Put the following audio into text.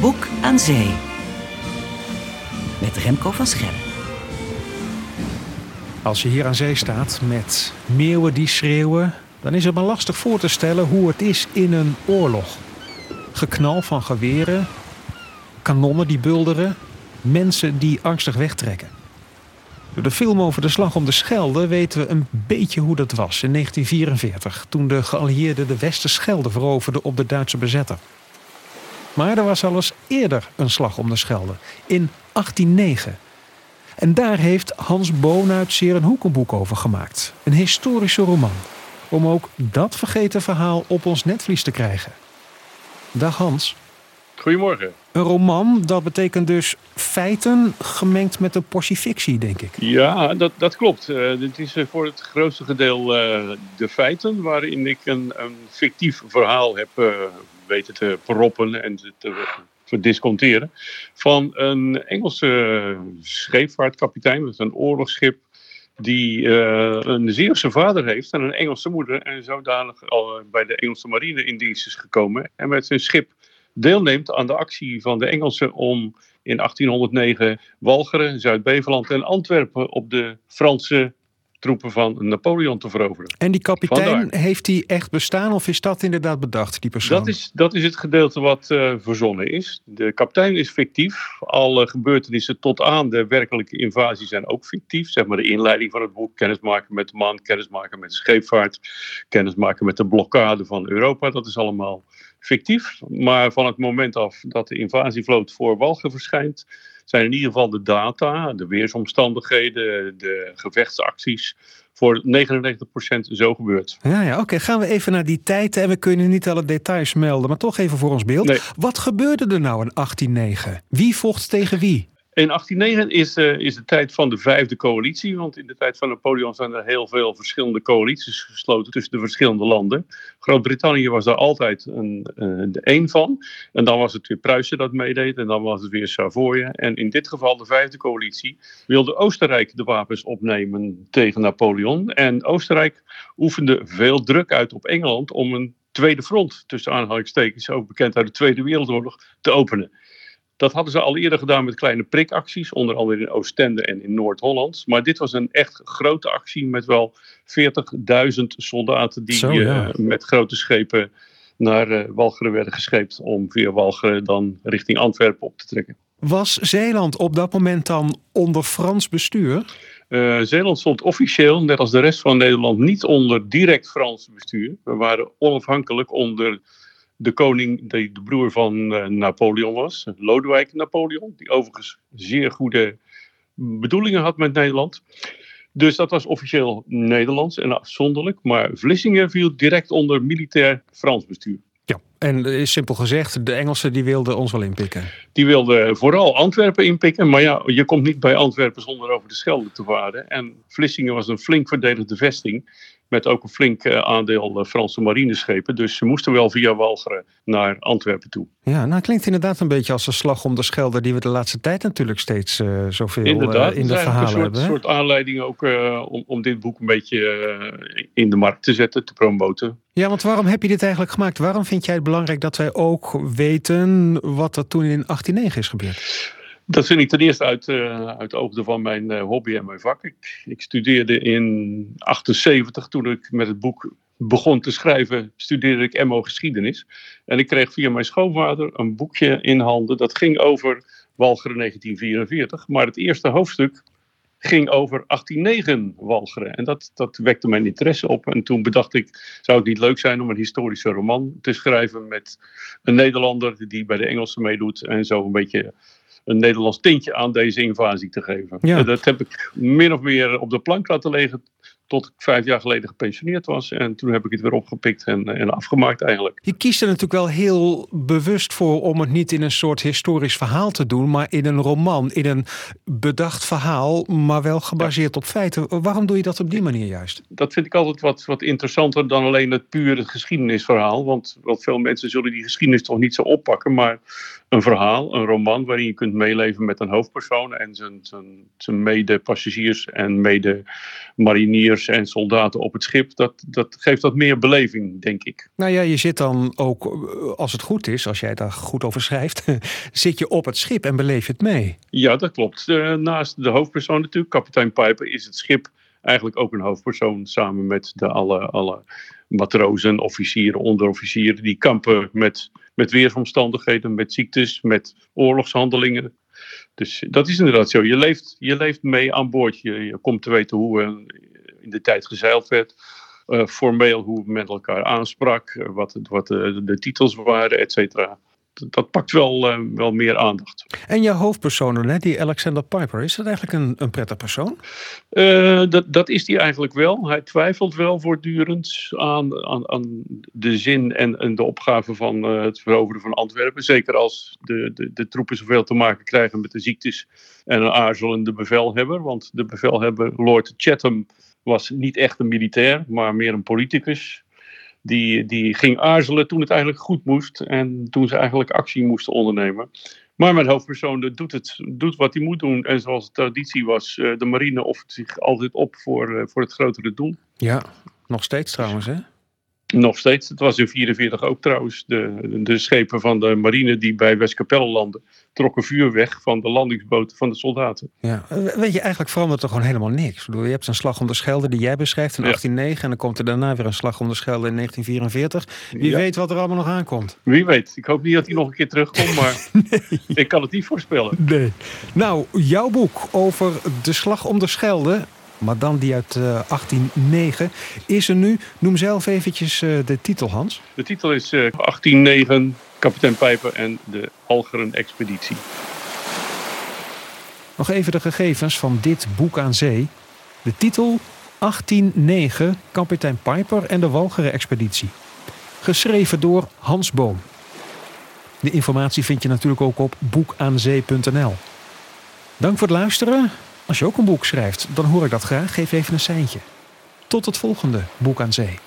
Boek aan Zee. Met Remco van Schellen. Als je hier aan zee staat met meeuwen die schreeuwen, dan is het maar lastig voor te stellen hoe het is in een oorlog. Geknal van geweren, kanonnen die bulderen, mensen die angstig wegtrekken. Door de film over de slag om de Schelde weten we een beetje hoe dat was in 1944, toen de geallieerden de Westerschelde veroverden op de Duitse bezetter. Maar er was al eens eerder een slag om de Schelde, in 1809. En daar heeft Hans Boonuitseer een hoekenboek over gemaakt. Een historische roman. Om ook dat vergeten verhaal op ons netvlies te krijgen. Dag Hans. Goedemorgen. Een roman, dat betekent dus feiten gemengd met een portie fictie, denk ik. Ja, dat, dat klopt. Uh, dit is uh, voor het grootste gedeelte uh, de feiten, waarin ik een, een fictief verhaal heb weten te proppen en te, te disconteren. Van een Engelse scheepvaartkapitein, met een oorlogsschip, die een Zeeuwse vader heeft en een Engelse moeder. En zodanig al bij de Engelse marine in dienst is gekomen. En met zijn schip deelneemt aan de actie van de Engelsen om in 1809 Walcheren, Zuid-Beveland en Antwerpen op de Franse troepen van Napoleon te veroveren. En die kapitein, heeft die echt bestaan of is dat inderdaad bedacht, die persoon? Dat is, dat is het gedeelte wat uh, verzonnen is. De kapitein is fictief. Alle gebeurtenissen tot aan de werkelijke invasie zijn ook fictief. Zeg maar de inleiding van het boek, kennismaken met de man, kennismaken met de scheepvaart, kennismaken met de blokkade van Europa. Dat is allemaal fictief. Maar van het moment af dat de invasievloot voor Walgen verschijnt, zijn in ieder geval de data, de weersomstandigheden, de gevechtsacties voor 99% zo gebeurd. Ja, ja oké. Gaan we even naar die tijd. En we kunnen niet alle details melden, maar toch even voor ons beeld. Wat gebeurde er nou in 1809? Wie vocht tegen wie? In 1809 is, uh, is de tijd van de vijfde coalitie, want in de tijd van Napoleon zijn er heel veel verschillende coalities gesloten tussen de verschillende landen. Groot-Brittannië was daar altijd een, uh, de één van. En dan was het weer Pruisen dat meedeed en dan was het weer Savoye. En in dit geval de vijfde coalitie wilde Oostenrijk de wapens opnemen tegen Napoleon. En Oostenrijk oefende veel druk uit op Engeland om een tweede front, tussen aanhalingstekens, ook bekend uit de Tweede Wereldoorlog, te openen. Dat hadden ze al eerder gedaan met kleine prikacties, onder andere in Oostende en in Noord-Holland. Maar dit was een echt grote actie met wel 40.000 soldaten die Zo, ja. uh, met grote schepen naar uh, Walcheren werden gescheept om via Walcheren dan richting Antwerpen op te trekken. Was Zeeland op dat moment dan onder Frans bestuur? Uh, Zeeland stond officieel, net als de rest van Nederland, niet onder direct Frans bestuur. We waren onafhankelijk onder de koning die de broer van uh, Napoleon was, Lodewijk Napoleon, die overigens zeer goede bedoelingen had met Nederland. Dus dat was officieel Nederlands en afzonderlijk, maar Vlissingen viel direct onder militair Frans bestuur. Ja, en is simpel gezegd, de Engelsen die wilden ons wel inpikken. Die wilden vooral Antwerpen inpikken, maar ja, je komt niet bij Antwerpen zonder over de Schelde te varen. En Vlissingen was een flink verdedigde vesting met ook een flink eh, aandeel eh, Franse marineschepen. Dus ze moesten wel via Walcheren naar Antwerpen toe. Ja, nou klinkt inderdaad een beetje als een slag om de Schelde... die we de laatste tijd natuurlijk steeds uh, zoveel inderdaad, uh, in de verhalen hebben. Inderdaad, een soort aanleiding ook uh, om, om dit boek een beetje in de markt te zetten, te promoten. Ja, want waarom heb je dit eigenlijk gemaakt? Waarom vind jij het belangrijk dat wij ook weten... wat er toen in 1809 is gebeurd? Dat vind ik ten eerste uit, uh, uit van mijn uh, hobby en mijn vak. Ik, ik studeerde in 78, toen ik met het boek begon te schrijven, studeerde ik MO geschiedenis. En ik kreeg via mijn schoonvader een boekje in handen. Dat ging over Walcheren 1944. Maar het eerste hoofdstuk ging over 1809 Walcheren. En dat, dat wekte mijn interesse op. En toen bedacht ik, zou het niet leuk zijn om een historische roman te schrijven met een Nederlander die bij de Engelsen meedoet en zo een beetje een Nederlands tintje aan deze invasie te geven. Ja. Dat heb ik min of meer op de plank laten liggen tot ik vijf jaar geleden gepensioneerd was. En toen heb ik het weer opgepikt en, en afgemaakt eigenlijk. Je kiest er natuurlijk wel heel bewust voor om het niet in een soort historisch verhaal te doen, maar in een roman, in een bedacht verhaal, maar wel gebaseerd ja. op feiten. Waarom doe je dat op die manier juist? Dat vind ik altijd wat, wat interessanter dan alleen het pure geschiedenisverhaal. Want, want veel mensen zullen die geschiedenis toch niet zo oppakken. Maar een verhaal, een roman waarin je kunt meeleven met een hoofdpersoon en zijn, zijn, zijn mede-passagiers en mede-mariniers en soldaten op het schip. Dat, dat geeft wat meer beleving, denk ik. Nou ja, je zit dan ook, eh, als het goed is, als jij daar goed over schrijft, zit je op het schip en beleef je het mee. Ja, dat klopt. Uh, naast de hoofdpersoon natuurlijk, kapitein Piper, is het schip eigenlijk ook een hoofdpersoon samen met de alle, alle matrozen, officieren, onderofficieren. Die kampen met, met weersomstandigheden, met ziektes, met oorlogshandelingen. Dus dat is inderdaad zo. Je leeft, je leeft mee aan boord. Je, je komt te weten hoe in de tijd gezeild werd. Uh, formeel hoe men elkaar aansprak, uh, wat, wat de, de titels waren, et cetera dat pakt wel, uh, wel meer aandacht. En je hoofdpersoon, net die Alexander Piper, is dat eigenlijk een, een prettig persoon? Uh, dat, dat is hij eigenlijk wel. Hij twijfelt wel voortdurend aan, aan, aan de zin en, en de opgave van het veroveren van Antwerpen. Zeker als de, de, de troepen zoveel te maken krijgen met de ziektes en een aarzelende bevelhebber. Want de bevelhebber, Lord Chatham, was niet echt een militair, maar meer een politicus die, die ging aarzelen toen het eigenlijk goed moest en toen ze eigenlijk actie moesten ondernemen. Maar mijn hoofdpersoon doet, het, doet wat hij moet doen. En zoals de traditie was, eh, de marine offert zich altijd op voor, eh, voor het grotere doel. Ja, nog steeds trouwens hè? Nog steeds. Het was in 1944 ook trouwens. De, de schepen van de marine die bij Westkapelle landen, trokken vuur weg van de landingsboten van de soldaten. Ja, weet je, eigenlijk verandert er gewoon helemaal niks. Bedoel, je hebt een slag om de Schelde die jij beschrijft in 1809 en dan komt er daarna weer een slag om de Schelde in 1944. Wie ja. weet wat er allemaal nog aankomt. Wie weet. Ik hoop niet dat hij nog een keer terugkomt, maar nee. ik kan het niet voorspellen. Nee. Nou, jouw boek over de slag om de Schelde maar dan die uit uh, 1809, is er nu. Noem zelf eventjes uh, de titel, Hans. De titel is uh, 1809, kapitein Pijper en de Algeren-expeditie. Nog even de gegevens van dit boek aan zee. De titel 1809, kapitein Pijper en de Walcheren-expeditie. Geschreven door Hans Boom. De informatie vind je natuurlijk ook op boekaanzee.nl. Dank voor het luisteren. Als je ook een boek schrijft, dan hoor ik dat graag. Geef even een seintje. Tot het volgende Boek aan Zee.